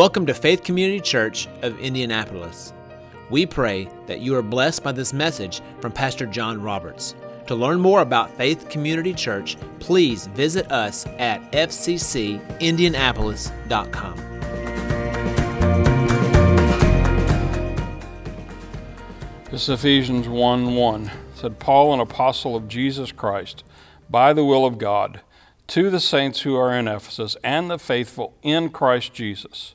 Welcome to Faith Community Church of Indianapolis. We pray that you are blessed by this message from Pastor John Roberts. To learn more about Faith Community Church, please visit us at fccindianapolis.com. This is Ephesians 1 1. said, Paul, an apostle of Jesus Christ, by the will of God, to the saints who are in Ephesus and the faithful in Christ Jesus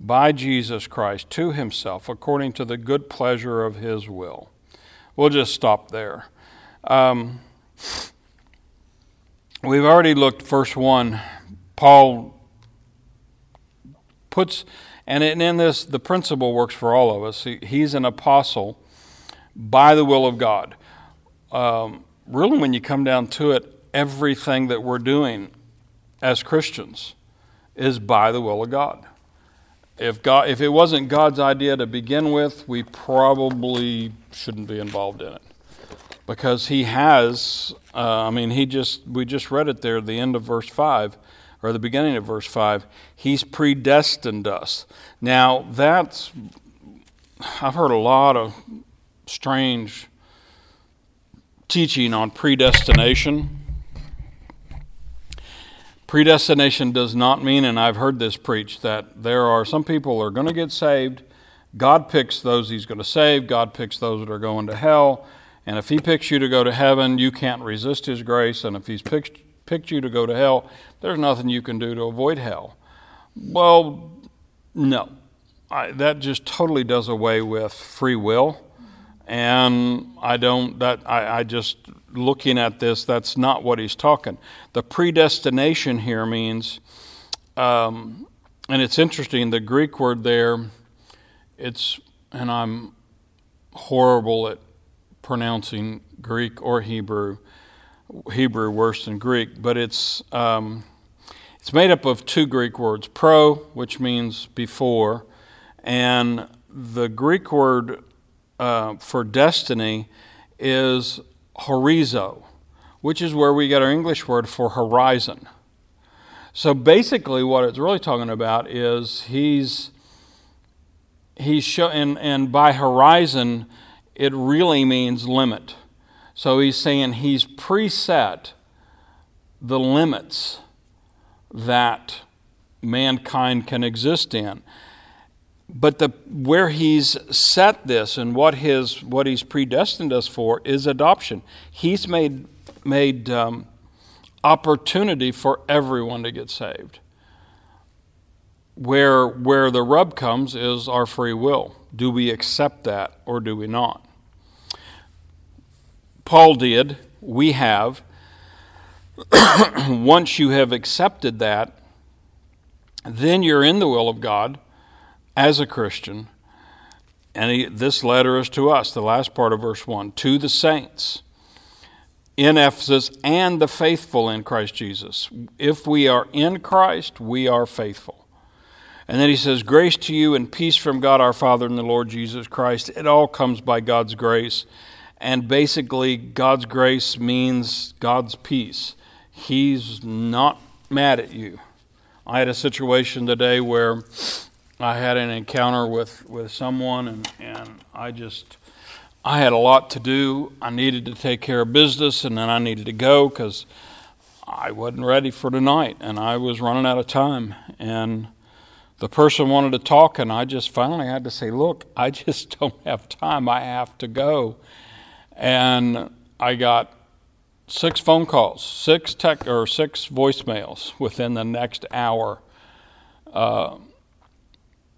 by Jesus Christ to himself according to the good pleasure of his will. We'll just stop there. Um, we've already looked, verse 1. Paul puts, and in this, the principle works for all of us. He, he's an apostle by the will of God. Um, really, when you come down to it, everything that we're doing as Christians is by the will of God if God, if it wasn't God's idea to begin with, we probably shouldn't be involved in it, because He has. Uh, I mean, He just we just read it there the end of verse five, or the beginning of verse five. He's predestined us. Now that's I've heard a lot of strange teaching on predestination Predestination does not mean, and I've heard this preached, that there are some people are going to get saved. God picks those he's going to save. God picks those that are going to hell. And if he picks you to go to heaven, you can't resist his grace. And if he's picked, picked you to go to hell, there's nothing you can do to avoid hell. Well, no. I, that just totally does away with free will. And I don't, that, I, I just looking at this, that's not what he's talking. The predestination here means, um, and it's interesting, the Greek word there, it's, and I'm horrible at pronouncing Greek or Hebrew, Hebrew worse than Greek, but it's, um, it's made up of two Greek words, pro, which means before, and the Greek word uh, for destiny is horizo, which is where we get our English word for horizon. So basically, what it's really talking about is he's he's show, and, and by horizon, it really means limit. So he's saying he's preset the limits that mankind can exist in but the where he's set this and what his what he's predestined us for is adoption. He's made made um, opportunity for everyone to get saved. Where where the rub comes is our free will. Do we accept that or do we not? Paul did. We have. Once you have accepted that, then you're in the will of God as a Christian, and he, this letter is to us, the last part of verse 1, to the saints in Ephesus and the faithful in Christ Jesus. If we are in Christ, we are faithful. And then he says, Grace to you and peace from God our Father and the Lord Jesus Christ. It all comes by God's grace. And basically, God's grace means God's peace. He's not mad at you. I had a situation today where I had an encounter with, with someone, and, and I just, I had a lot to do. I needed to take care of business, and then I needed to go because I wasn't ready for tonight, and I was running out of time. And the person wanted to talk, and I just finally had to say, Look, I just don't have time. I have to go. And I got six phone calls, six tech or six voicemails within the next hour. Uh,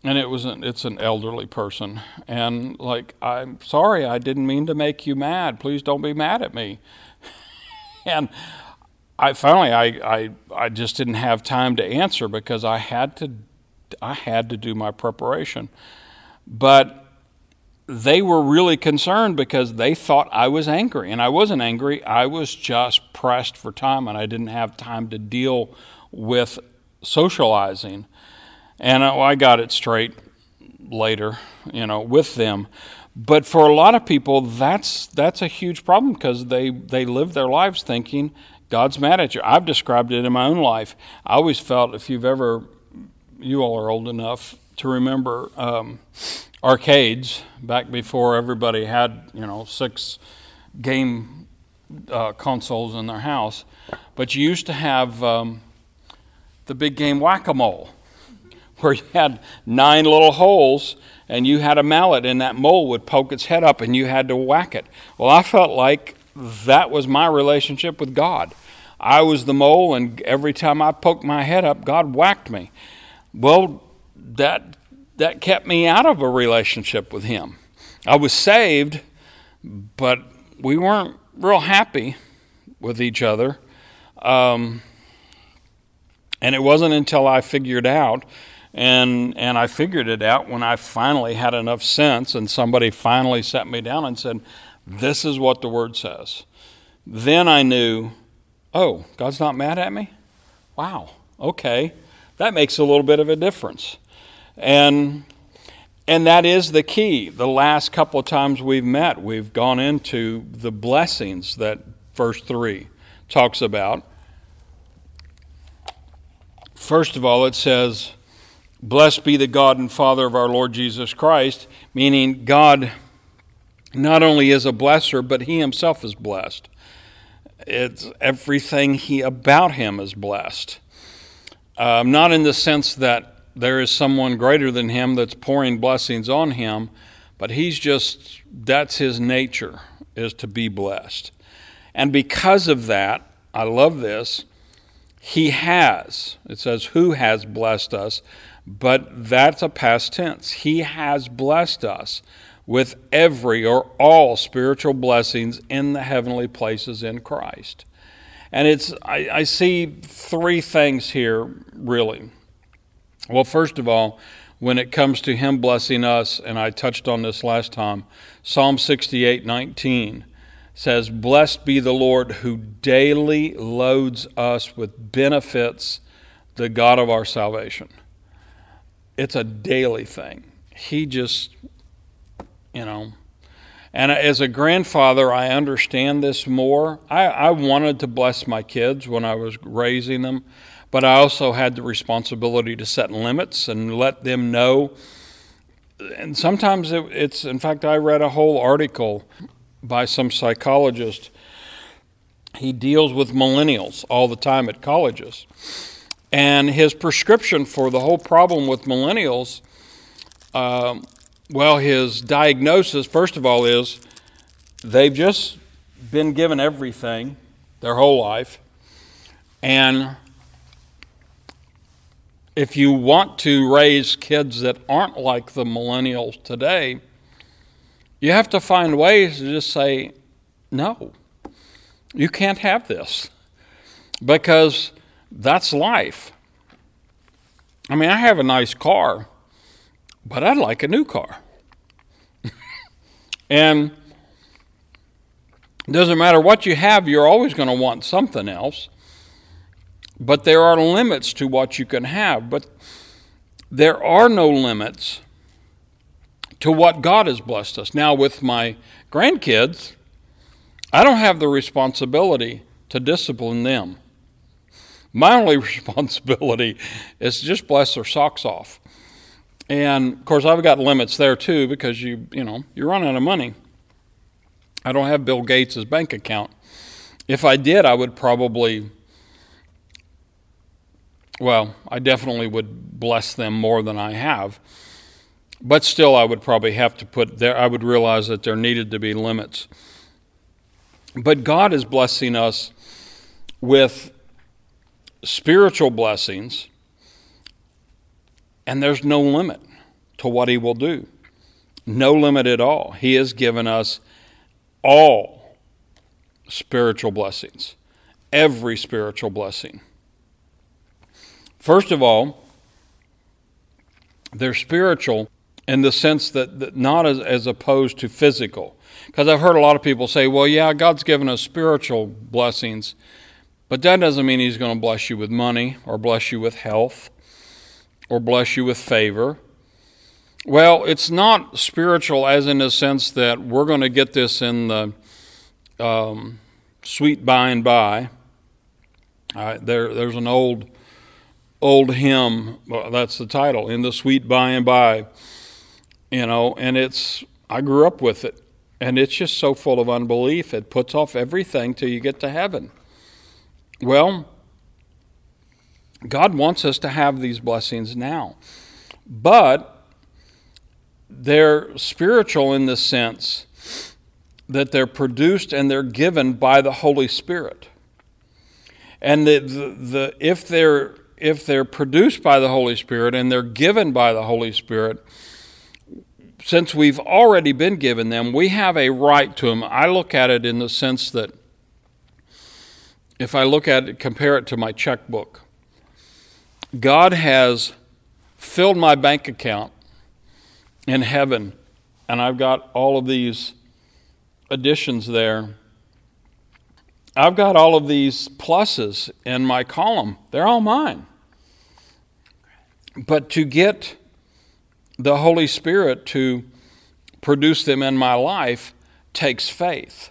and it was an, it's an elderly person and like i'm sorry i didn't mean to make you mad please don't be mad at me and i finally I, I i just didn't have time to answer because i had to I had to do my preparation. But they were really concerned because they thought I was angry. And I wasn't angry. I was just pressed for time and I didn't have time to deal with socializing. And I got it straight later, you know, with them. But for a lot of people, that's that's a huge problem because they they live their lives thinking God's mad at you. I've described it in my own life. I always felt if you've ever, you all are old enough to remember um, arcades back before everybody had you know six game uh, consoles in their house, but you used to have um, the big game whack a mole where you had nine little holes and you had a mallet and that mole would poke its head up and you had to whack it. Well, I felt like that was my relationship with God. I was the mole, and every time I poked my head up, God whacked me. Well, that that kept me out of a relationship with Him. I was saved, but we weren't real happy with each other. Um, and it wasn't until I figured out and and I figured it out when I finally had enough sense and somebody finally sat me down and said, "This is what the word says." Then I knew, "Oh, God's not mad at me?" Wow. Okay. That makes a little bit of a difference. And and that is the key. The last couple of times we've met, we've gone into the blessings that verse 3 talks about. First of all, it says, Blessed be the God and Father of our Lord Jesus Christ, meaning God not only is a blesser, but he himself is blessed. It's everything he about him is blessed. Um, not in the sense that there is someone greater than him that's pouring blessings on him, but he's just that's his nature is to be blessed. And because of that, I love this, he has. It says who has blessed us but that's a past tense. He has blessed us with every or all spiritual blessings in the heavenly places in Christ. And it's I, I see three things here really. Well, first of all, when it comes to him blessing us, and I touched on this last time, Psalm 68 19 says, Blessed be the Lord who daily loads us with benefits, the God of our salvation it's a daily thing. He just, you know. And as a grandfather, I understand this more. I, I wanted to bless my kids when I was raising them, but I also had the responsibility to set limits and let them know. And sometimes it, it's, in fact, I read a whole article by some psychologist. He deals with millennials all the time at colleges and his prescription for the whole problem with millennials, um, well, his diagnosis, first of all, is they've just been given everything their whole life. And if you want to raise kids that aren't like the millennials today, you have to find ways to just say, no, you can't have this. Because that's life. I mean, I have a nice car, but I'd like a new car. and it doesn't matter what you have, you're always going to want something else. But there are limits to what you can have. But there are no limits to what God has blessed us. Now, with my grandkids, I don't have the responsibility to discipline them. My only responsibility is to just bless their socks off. And of course, I've got limits there too because you, you know, you're running out of money. I don't have Bill Gates' bank account. If I did, I would probably, well, I definitely would bless them more than I have. But still, I would probably have to put there, I would realize that there needed to be limits. But God is blessing us with spiritual blessings, and there's no limit to what He will do. No limit at all. He has given us all spiritual blessings, every spiritual blessing. First of all, They're spiritual in the sense that, that not as, as opposed to physical. Because I've heard a lot of people say, well, yeah, God's given us spiritual blessings, but that doesn't mean He's going to bless you with money or bless you with health or bless you with favor. Well, it's not spiritual as in the sense that we're going to get this in the um, sweet by and by. Uh, there, there's an old, old hymn. Well, that's the title, "In the Sweet By and By." You know, and it's I grew up with it, and it's just so full of unbelief. It puts off everything till you get to heaven. Well, God wants us to have these blessings now. But they're spiritual in the sense that they're produced and they're given by the Holy Spirit. And the, the, the, if, they're, if they're produced by the Holy Spirit and they're given by the Holy Spirit, since we've already been given them, we have a right to them. I look at it in the sense that if I look at it, compare it to my checkbook, God has filled my bank account in heaven, and I've got all of these additions there. I've got all of these pluses in my column. They're all mine. But to get the Holy Spirit to produce them in my life takes faith.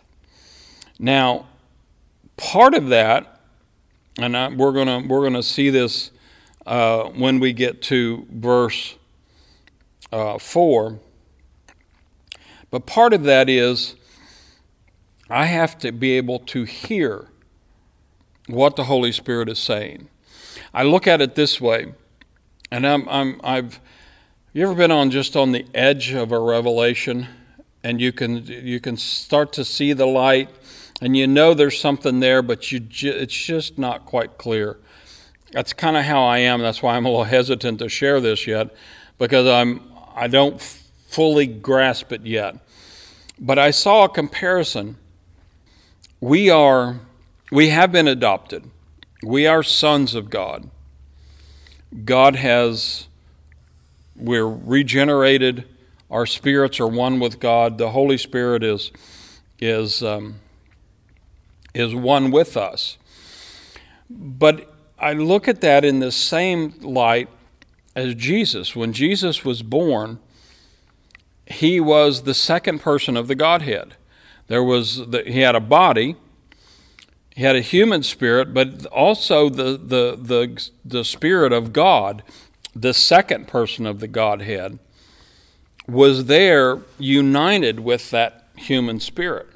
Now, part of that, and I, we're going we're gonna see this uh, when we get to verse uh, 4, but part of that is I have to be able to hear what the Holy Spirit is saying. I look at it this way, and I'm, I'm, I've, you ever been on just on the edge of a revelation, and you can you can start to see the light, and you know there's something there, but you ju- it's just not quite clear. That's kind of how I am. That's why I'm a little hesitant to share this yet, because I'm I don't fully grasp it yet. But I saw a comparison. We are we have been adopted. We are sons of God. God has we're regenerated. Our spirits are one with God. The Holy Spirit is is um, is one with us. But I look at that in the same light as Jesus. When Jesus was born, he was the second person of the Godhead. There was the, he had a body, he had a human spirit, but also the, the, the, the spirit of God, the second person of the Godhead, was there united with that human spirit.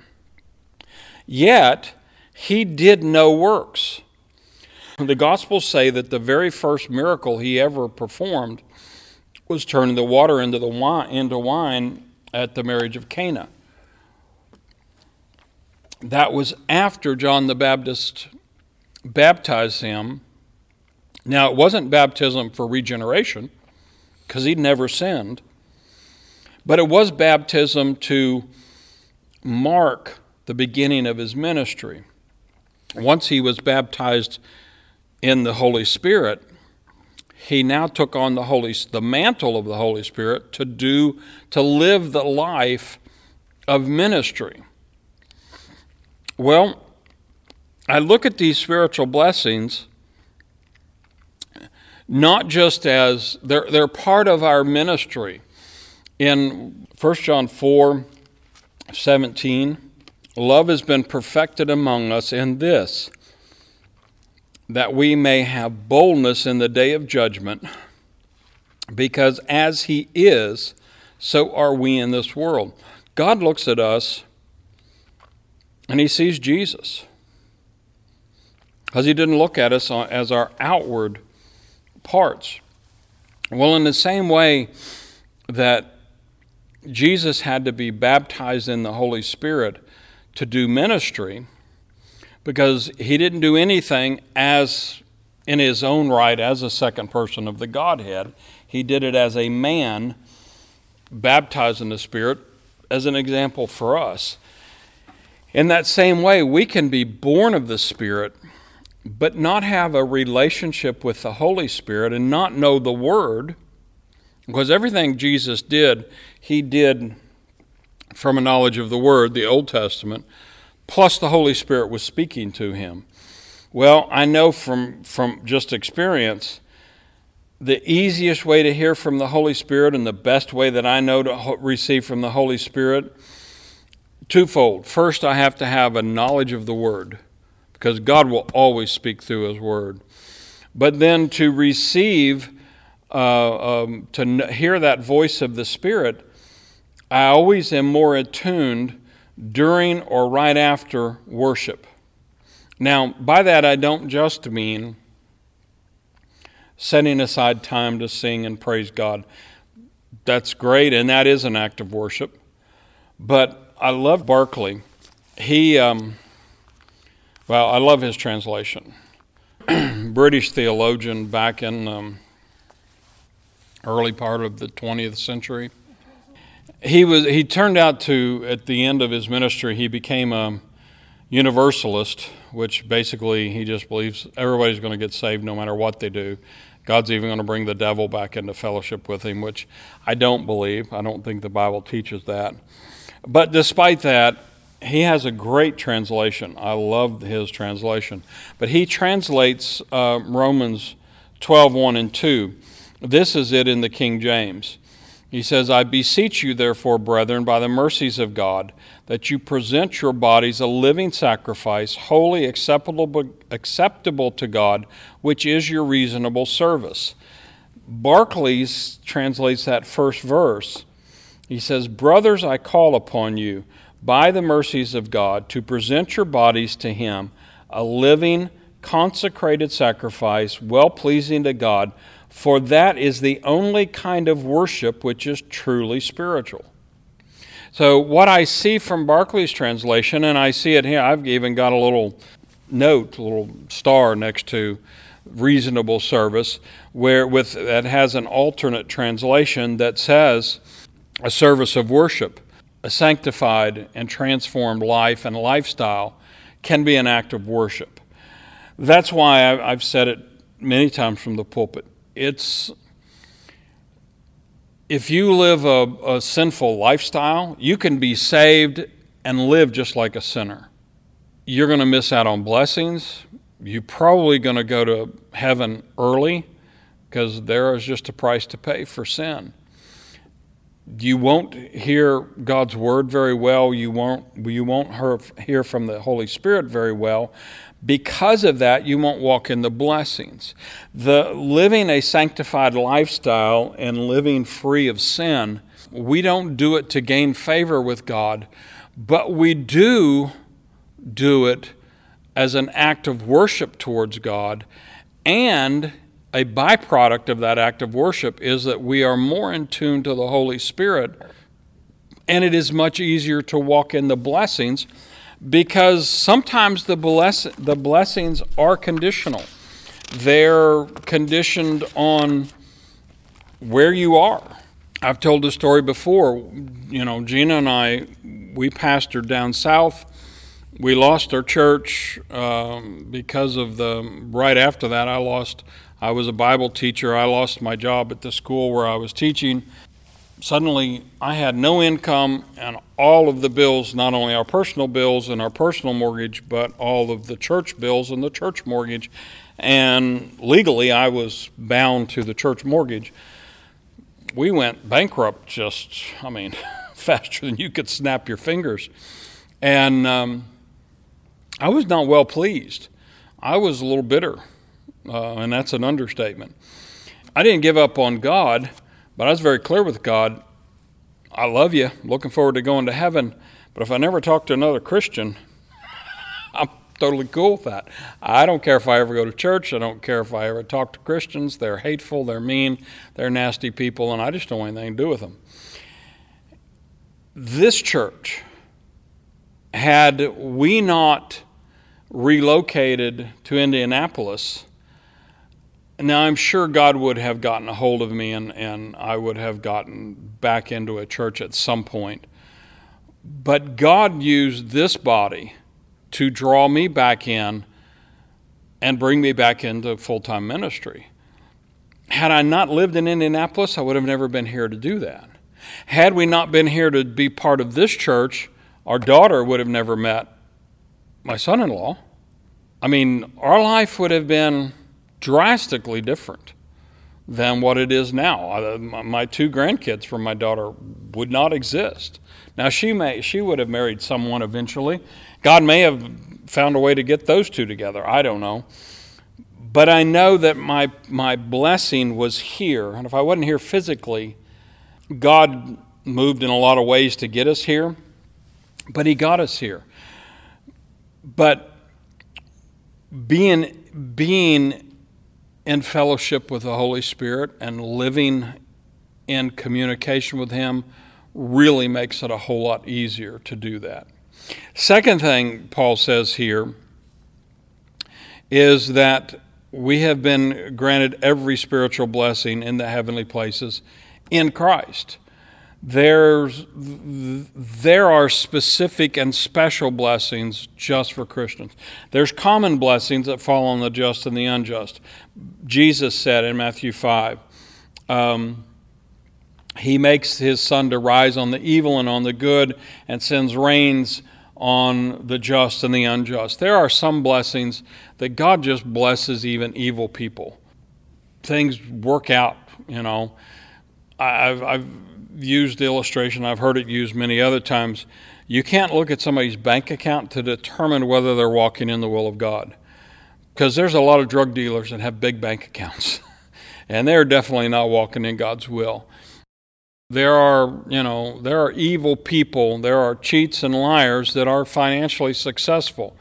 Yet, he did no works. The Gospels say that the very first miracle he ever performed was turning the water into, the wine, into wine at the marriage of Cana. That was after John the Baptist baptized him. Now, it wasn't baptism for regeneration, because he'd never sinned, but it was baptism to mark the beginning of his ministry. Once he was baptized in the Holy Spirit, he now took on the Holy the mantle of the Holy Spirit to do to live the life of ministry. Well, I look at these spiritual blessings not just as they're, they're part of our ministry. In 1 John 4 17, love has been perfected among us in this that we may have boldness in the day of judgment, because as He is, so are we in this world. God looks at us and He sees Jesus. Because He didn't look at us uh, as our outward parts. Well, in the same way that Jesus had to be baptized in the Holy Spirit to do ministry, because he didn't do anything as in his own right as a second person of the Godhead. He did it as a man baptized in the Spirit as an example for us. In that same way, we can be born of the Spirit, but not have a relationship with the Holy Spirit and not know the Word. Because everything Jesus did, he did from a knowledge of the Word, the Old Testament, plus the Holy Spirit was speaking to him. Well, I know from, from just experience the easiest way to hear from the Holy Spirit and the best way that I know to receive from the Holy Spirit twofold. First, I have to have a knowledge of the Word because God will always speak through His Word. But then to receive, uh, um, to hear that voice of the Spirit, I always am more attuned during or right after worship. Now, by that, I don't just mean setting aside time to sing and praise God. That's great, and that is an act of worship. But I love Barclay. He, um, well, I love his translation. British theologian back in um, early part of the 20th century. He was he turned out to at the end of his ministry he became a universalist, which basically he just believes everybody's going to get saved no matter what they do. God's even going to bring the devil back into fellowship with him, which I don't believe. I don't think the Bible teaches that. But despite that, he has a great translation. I love his translation. But he translates uh, Romans 12 1 and 2. This is it in the King James. He says, I beseech you, therefore, brethren, by the mercies of God, that you present your bodies a living sacrifice, wholly acceptable, acceptable to God, which is your reasonable service. Barclays translates that first verse. He says, Brothers, I call upon you, by the mercies of God, to present your bodies to Him, a living, consecrated sacrifice, well pleasing to God for that is the only kind of worship which is truly spiritual. So, what I see from Barclay's translation, and I see it here, I've even got a little note, a little star next to reasonable service, where with that has an alternate translation that says a service of worship, a sanctified and transformed life and lifestyle can be an act of worship. That's why I've said it many times from the pulpit it's if you live a, a, sinful lifestyle, you can be saved and live just like a sinner. You're going to miss out on blessings. You're probably going to go to heaven early because there is just a price to pay for sin. You won't hear God's word very well. You won't, you won't hear from the Holy Spirit very well because of that, you won't walk in the blessings. The living a sanctified lifestyle and living free of sin, we don't do it to gain favor with God, but we do do it as an act of worship towards God. And a byproduct of that act of worship is that we are more in tune to the Holy Spirit, and it is much easier to walk in the blessings because sometimes the, bless- the blessings are conditional. They're conditioned on where you are. I've told the story before. You know, Gina and I, we pastored down south. We lost our church um, because of the. Right after that, I lost. I was a Bible teacher. I lost my job at the school where I was teaching suddenly I had no income and all of the bills, not only our personal bills and our personal mortgage, but all of the church bills and the church mortgage. And legally, I was bound to the church mortgage. We went bankrupt just, I mean, faster than you could snap your fingers. And um, I was not well pleased. I was a little bitter, uh, and that's an understatement. I didn't give up on God but I was very clear with God I love you, looking forward to going to heaven. But if I never talk to another Christian, I'm totally cool with that. I don't care if I ever go to church. I don't care if I ever talk to Christians. They're hateful, they're mean, they're nasty people, and I just don't want anything to do with them. This church, had we not relocated to Indianapolis, now, I'm sure God would have gotten a hold of me and, and I would have gotten back into a church at some point. But God used this body to draw me back in and bring me back into full time ministry. Had I not lived in Indianapolis, I would have never been here to do that. Had we not been here to be part of this church, our daughter would have never met my son in law. I mean, our life would have been drastically different than what it is now. My two grandkids from my daughter would not exist. Now she may she would have married someone eventually. God may have found a way to get those two together. I don't know. But I know that my my blessing was here. And if I wasn't here physically, God moved in a lot of ways to get us here. But he got us here. But being being in fellowship with the Holy Spirit and living in communication with Him really makes it a whole lot easier to do that. Second thing Paul says here is that we have been granted every spiritual blessing in the heavenly places in Christ there's there are specific and special blessings just for Christians. There's common blessings that fall on the just and the unjust. Jesus said in Matthew five, um, He makes His sun to rise on the evil and on the good, and sends rains on the just and the unjust. There are some blessings that God just blesses even evil people. Things work out, you know. I've, I've used the illustration, I've heard it used many other times. You can't look at somebody's bank account to determine whether they're walking in the will of God. Because there's a lot of drug dealers that have big bank accounts, and they're definitely not walking in God's will. There are, you know, there are evil people, there are cheats and liars that are financially successful.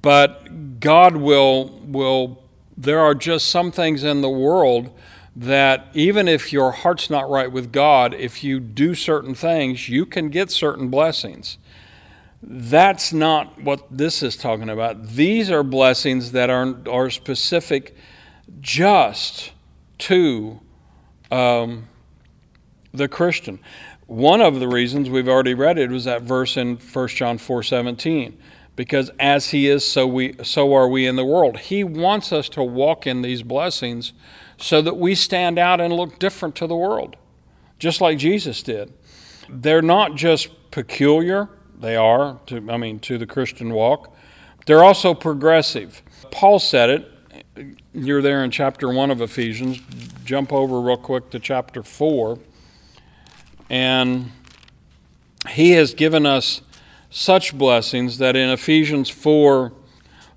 But God will will there are just some things in the world that even if your heart's not right with God, if you do certain things, you can get certain blessings. That's not what this is talking about. These are blessings that are, are specific just to um, the Christian. One of the reasons we've already read it was that verse in 1 John 4 17 because as he is so we so are we in the world he wants us to walk in these blessings so that we stand out and look different to the world, just like Jesus did. They're not just peculiar, they are, to, I mean, to the Christian walk, they're also progressive. Paul said it. You're there in chapter 1 of Ephesians. Jump over real quick to chapter 4. And he has given us such blessings that in Ephesians 4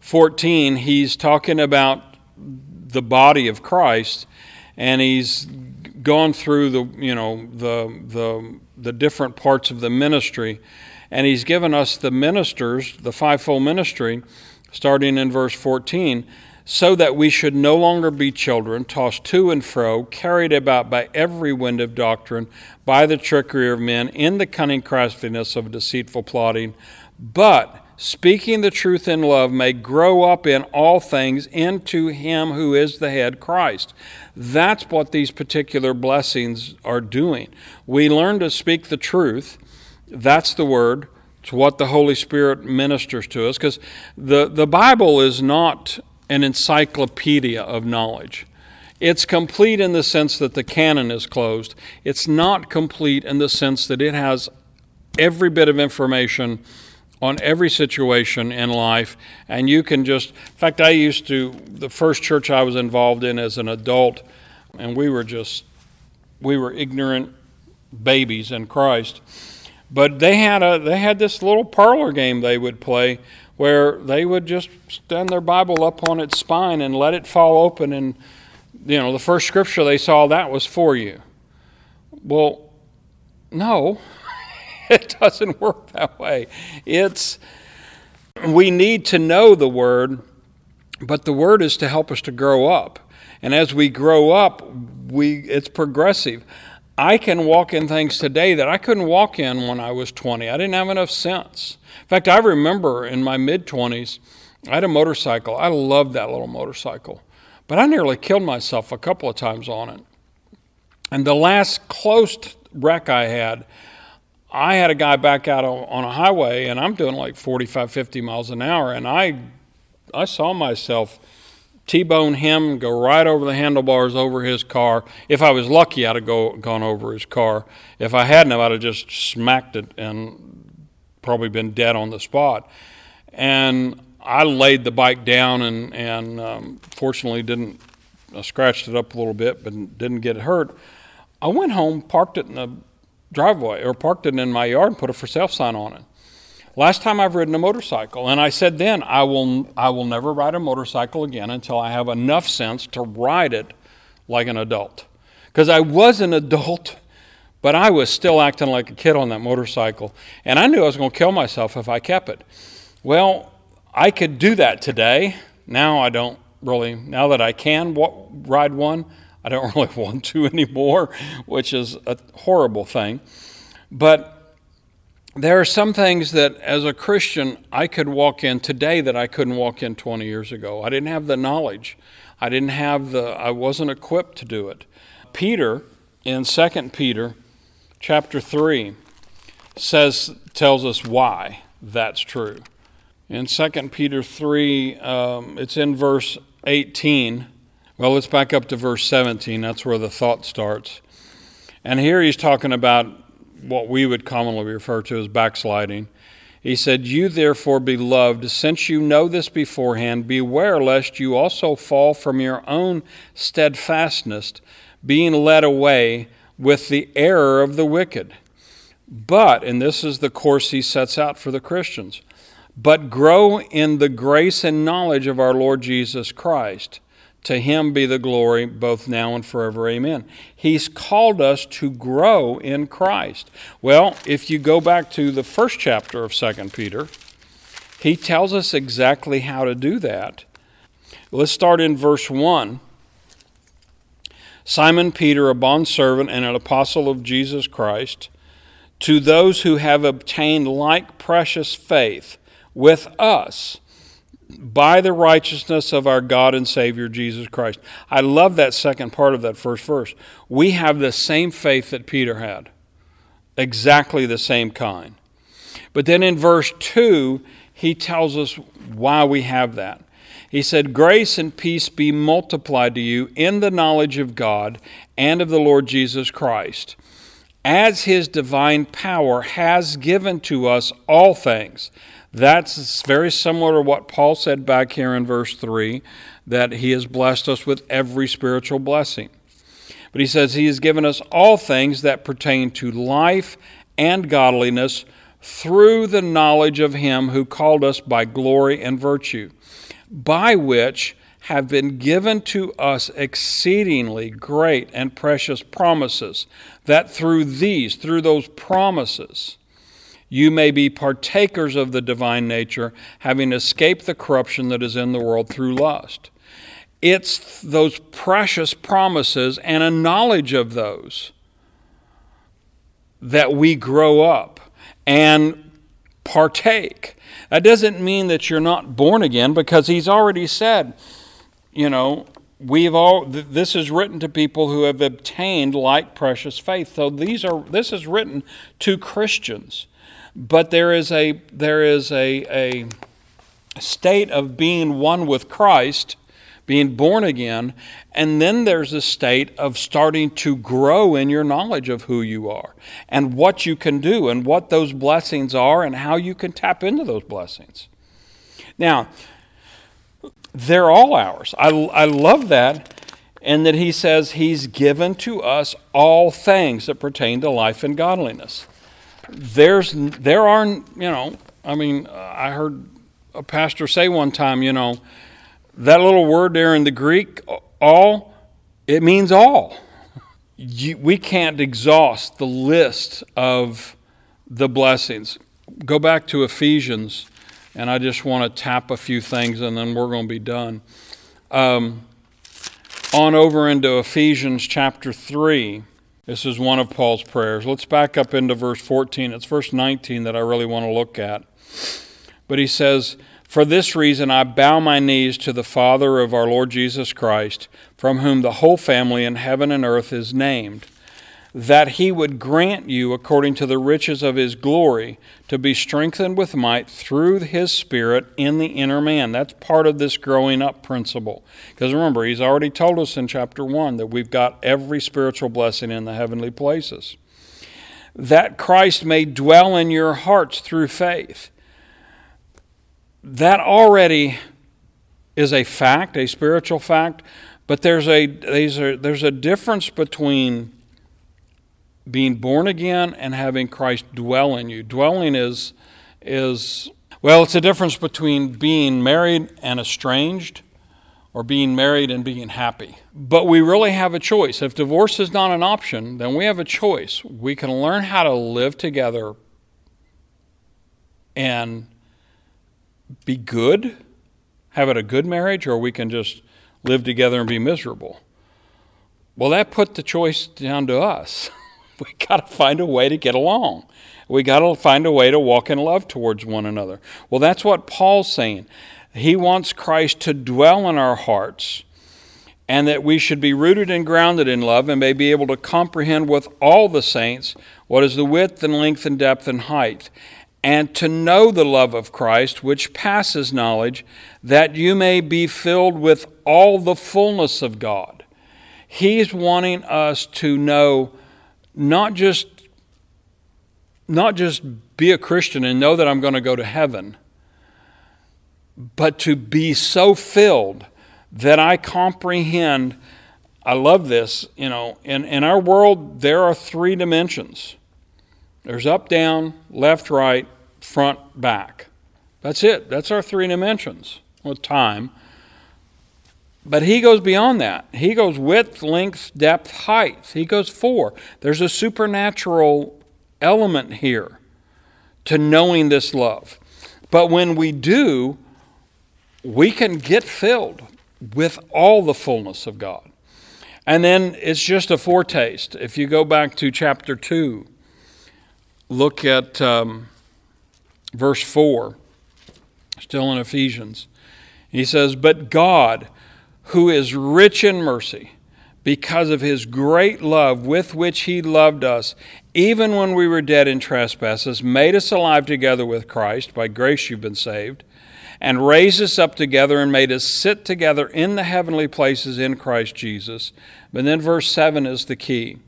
14, he's talking about the body of Christ, and he's gone through the you know the the the different parts of the ministry, and he's given us the ministers, the fivefold ministry, starting in verse 14 so that we should no longer be children, tossed to and fro, carried about by every wind of doctrine, by the trickery of men, in the cunning craftiness of deceitful plotting, but speaking the truth in love, may grow up in all things into Him who is the head, Christ. That's what these particular blessings are doing. We learn to speak the truth. That's the word. It's what the Holy Spirit ministers to us because the, the Bible is not an encyclopedia of knowledge. It's complete in the sense that the canon is closed. It's not complete in the sense that it has every bit of information on every situation in life. And you can just, in fact, I used to, the first church I was involved in as an adult, and we were just, we were ignorant babies in Christ. But they had a they had this little parlor game they would play where they would just stand their Bible up on its spine and let it fall open and you know the first scripture they saw that was for you. Well, no. it doesn't work that way. It's we need to know the word, but the word is to help us to grow up. And as we grow up, we it's progressive. I can walk in things today that I couldn't walk in when I was 20. I didn't have enough sense. In fact, I remember in my mid 20s, I had a motorcycle. I loved that little motorcycle. But I nearly killed myself a couple of times on it. And the last close wreck I had, I had a guy back out on a highway and I'm doing like 45, 50 miles an hour, and I, I saw myself T-bone him, go right over the handlebars over his car. If I was lucky, I'd have go, gone over his car. If I hadn't, I'd have just smacked it and probably been dead on the spot. And I laid the bike down and, and um, fortunately didn't, I scratched it up a little bit, but didn't get hurt. I went home, parked it in the driveway, or parked it in my yard and put a for sale sign on it. Last time I've ridden a motorcycle, and I said then, I will, I will never ride a motorcycle again until I have enough sense to ride it like an adult. Because I was an adult, but I was still acting like a kid on that motorcycle. And I knew I was going to kill myself if I kept it. Well, I could do that today. Now I don't really, now that I can ride one, I don't really want to anymore, which is a horrible thing. But there are some things that, as a Christian, I could walk in today that I couldn't walk in 20 years ago. I didn't have the knowledge. I didn't have the, I wasn't equipped to do it. Peter, in 2 Peter chapter 3, says, tells us why that's true. In 2 Peter 3, um, it's in verse 18. Well, let's back up to verse 17. That's where the thought starts. And here he's talking about what we would commonly refer to as backsliding. He said, You therefore, beloved, since you know this beforehand, beware lest you also fall from your own steadfastness, being led away with the error of the wicked. But, and this is the course he sets out for the Christians, but grow in the grace and knowledge of our Lord Jesus Christ. To him be the glory both now and forever. Amen. He's called us to grow in Christ. Well, if you go back to the first chapter of 2 Peter, he tells us exactly how to do that. Let's start in verse 1. Simon Peter, a bondservant and an apostle of Jesus Christ, to those who have obtained like precious faith with us by the righteousness of our God and Savior Jesus Christ. I love that second part of that first verse. We have the same faith that Peter had, exactly the same kind. But then in verse 2, he tells us why we have that. He said, Grace and peace be multiplied to you in the knowledge of God and of the Lord Jesus Christ, as his divine power has given to us all things that's very similar to what Paul said back here in verse 3 that he has blessed us with every spiritual blessing. But he says he has given us all things that pertain to life and godliness through the knowledge of him who called us by glory and virtue, by which have been given to us exceedingly great and precious promises, that through these, through those promises, you may be partakers of the divine nature, having escaped the corruption that is in the world through lust. It's those precious promises and a knowledge of those that we grow up and partake. That doesn't mean that you're not born again because he's already said, you know, we've all this is written to people who have obtained like precious faith. So these are this is written to Christians. But there is a there is a, a state of being one with Christ, being born again, and then there's a state of starting to grow in your knowledge of who you are and what you can do and what those blessings are and how you can tap into those blessings. Now, they're all ours. I, I love that. And that he says he's given to us all things that pertain to life and godliness there's there are you know I mean I heard a pastor say one time you know that little word there in the Greek all it means all. You, we can't exhaust the list of the blessings. Go back to Ephesians and I just want to tap a few things and then we're going to be done. Um, on over into Ephesians chapter 3 this is one of Paul's prayers. Let's back up into verse 14. It's verse 19 that I really want to look at. But he says, For this reason I bow my knees to the Father of our Lord Jesus Christ, from whom the whole family in heaven and earth is named, that he would grant you, according to the riches of his glory, to be strengthened with might through his Spirit in the inner man. That's part of this growing up principle. Because remember, he's already told us in chapter 1 that we've got every spiritual blessing in the heavenly places. That Christ may dwell in your hearts through faith. That already is a fact, a spiritual fact, but there's a, there's a, there's a difference between being born again and having Christ dwell in you. Dwelling is is well, it's a difference between being married and estranged or being married and being happy. But we really have a choice. If divorce is not an option, then we have a choice. We can learn how to live together and be good, have it a good marriage, or we can just live together and be miserable. Well, that put the choice down to us. we got to find a way to get along. We got to find a way to walk in love towards one another. Well, that's what Paul's saying. He wants Christ to dwell in our hearts and that we should be rooted and grounded in love and may be able to comprehend with all the saints what is the width and length and depth and height, and to know the love of Christ, which passes knowledge, that you may be filled with all the fullness of God. He's wanting us to know not just not just be a Christian and know that I'm going to go to heaven, but to be so filled that I comprehend. I love this. You know, in, in our world, there are three dimensions there's up, down, left, right, front, back. That's it. That's our three dimensions with time. But he goes beyond that. He goes width, length, depth, height. He goes four. There's a supernatural element here to knowing this love. But when we do, we can get filled with all the fullness of God. And then it's just a foretaste. If you go back to chapter 2, look at um, verse 4, still in Ephesians. He says, But God, who is rich in mercy, because of his great love with which he loved us, even when we were dead in trespasses, made us alive together with Christ. By grace you've been saved. And raised us up together and made us sit together in the heavenly places in Christ Jesus. But then verse 7 is the key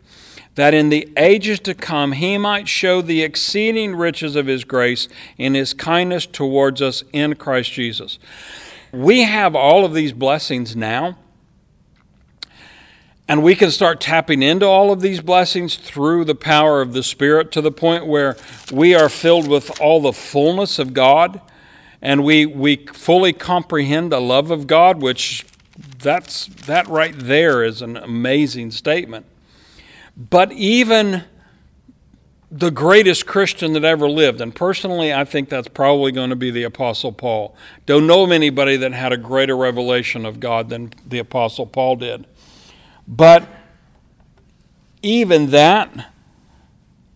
that in the ages to come he might show the exceeding riches of his grace in his kindness towards us in Christ Jesus. We have all of these blessings now. And we can start tapping into all of these blessings through the power of the Spirit to the point where we are filled with all the fullness of God and we, we fully comprehend the love of God, which that's, that right there is an amazing statement. But even the greatest Christian that ever lived. And personally, I think that's probably going to be the Apostle Paul. Don't know of anybody that had a greater revelation of God than the Apostle Paul did. But even that,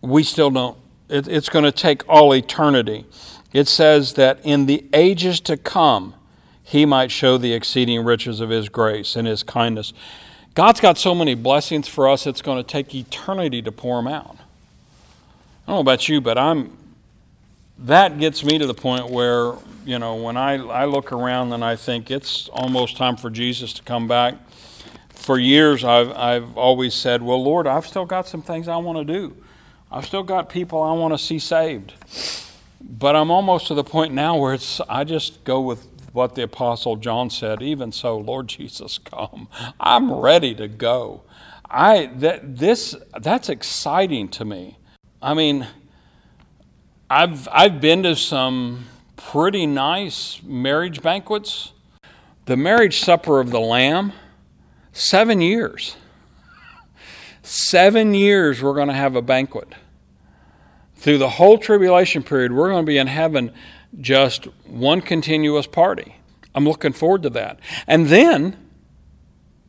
we still don't. It, it's going to take all eternity. It says that in the ages to come, he might show the exceeding riches of his grace and his kindness. God's got so many blessings for us, it's going to take eternity to pour them out. I don't know about you, but I'm that gets me to the point where, you know, when I, I look around and I think it's almost time for Jesus to come back. For years, I've, I've always said, Well, Lord, I've still got some things I want to do. I've still got people I want to see saved. But I'm almost to the point now where it's, I just go with what the Apostle John said, even so, Lord Jesus, come. I'm ready to go. I, that, this, that's exciting to me. I mean, I've, I've been to some pretty nice marriage banquets. The marriage supper of the Lamb, seven years. Seven years we're going to have a banquet. Through the whole tribulation period, we're going to be in heaven just one continuous party. I'm looking forward to that. And then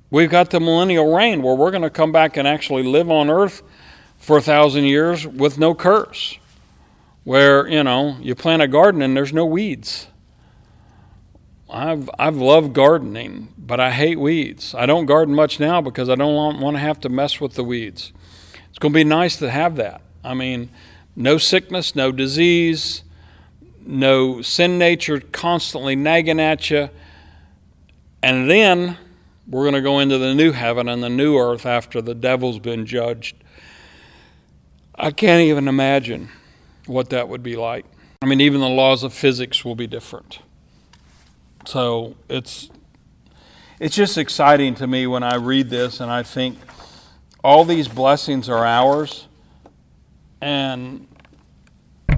we've got the millennial reign where we're going to come back and actually live on earth for a thousand years with no curse, where, you know, you plant a garden and there's no weeds. I've, I've loved gardening, but I hate weeds. I don't garden much now because I don't want, to have to mess with the weeds. It's going to be nice to have that. I mean, no sickness, no disease, no sin nature constantly nagging at you. And then we're going to go into the new heaven and the new earth after the devil's been judged. I can't even imagine what that would be like. I mean, even the laws of physics will be different. So it's it's just exciting to me when I read this and I think all these blessings are ours. And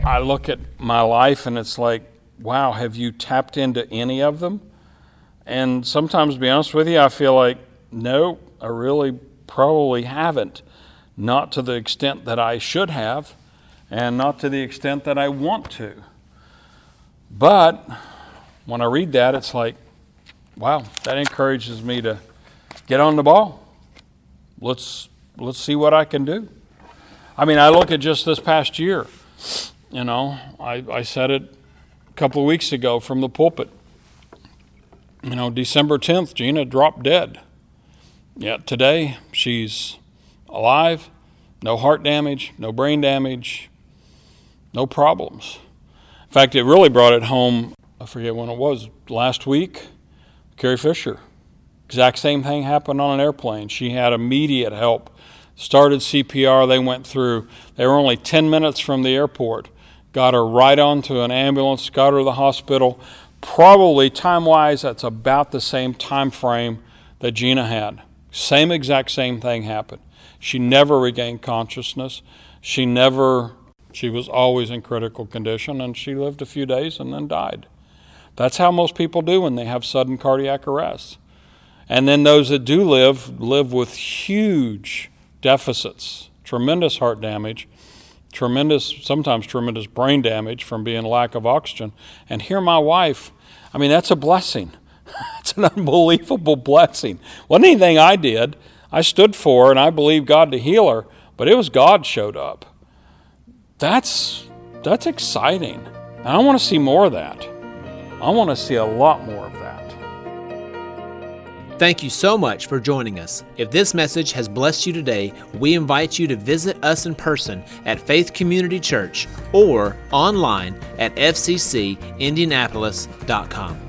I look at my life and it's like, wow, have you tapped into any of them? And sometimes, to be honest with you, I feel like, no, I really probably haven't. Not to the extent that I should have, and not to the extent that I want to. But when I read that, it's like, wow, that encourages me to get on the ball. Let's let's see what I can do. I mean, I look at just this past year. You know, I, I said it a couple of weeks ago from the pulpit. You know, December 10th, Gina dropped dead. Yet today, she's alive, no heart damage, no brain damage, no problems. In fact, it really brought it home. I forget when it was, last week. Carrie Fisher. Exact same thing happened on an airplane. She had immediate help. Started CPR, they went through. They were only 10 minutes from the airport. Got her right onto an ambulance, got her to the hospital. Probably time wise, that's about the same time frame that Gina had. Same exact same thing happened. She never regained consciousness. She never, she was always in critical condition, and she lived a few days and then died. That's how most people do when they have sudden cardiac arrest. And then those that do live, live with huge deficits, tremendous heart damage, tremendous, sometimes tremendous brain damage from being lack of oxygen. And here, my wife, I mean, that's a blessing. it's an unbelievable blessing. Wasn't anything I did. I stood for and I believed God to heal her, but it was God showed up. That's that's exciting. And I want to see more of that. I want to see a lot more of that. Thank you so much for joining us. If this message has blessed you today, we invite you to visit us in person at Faith Community Church or online at fccindianapolis.com.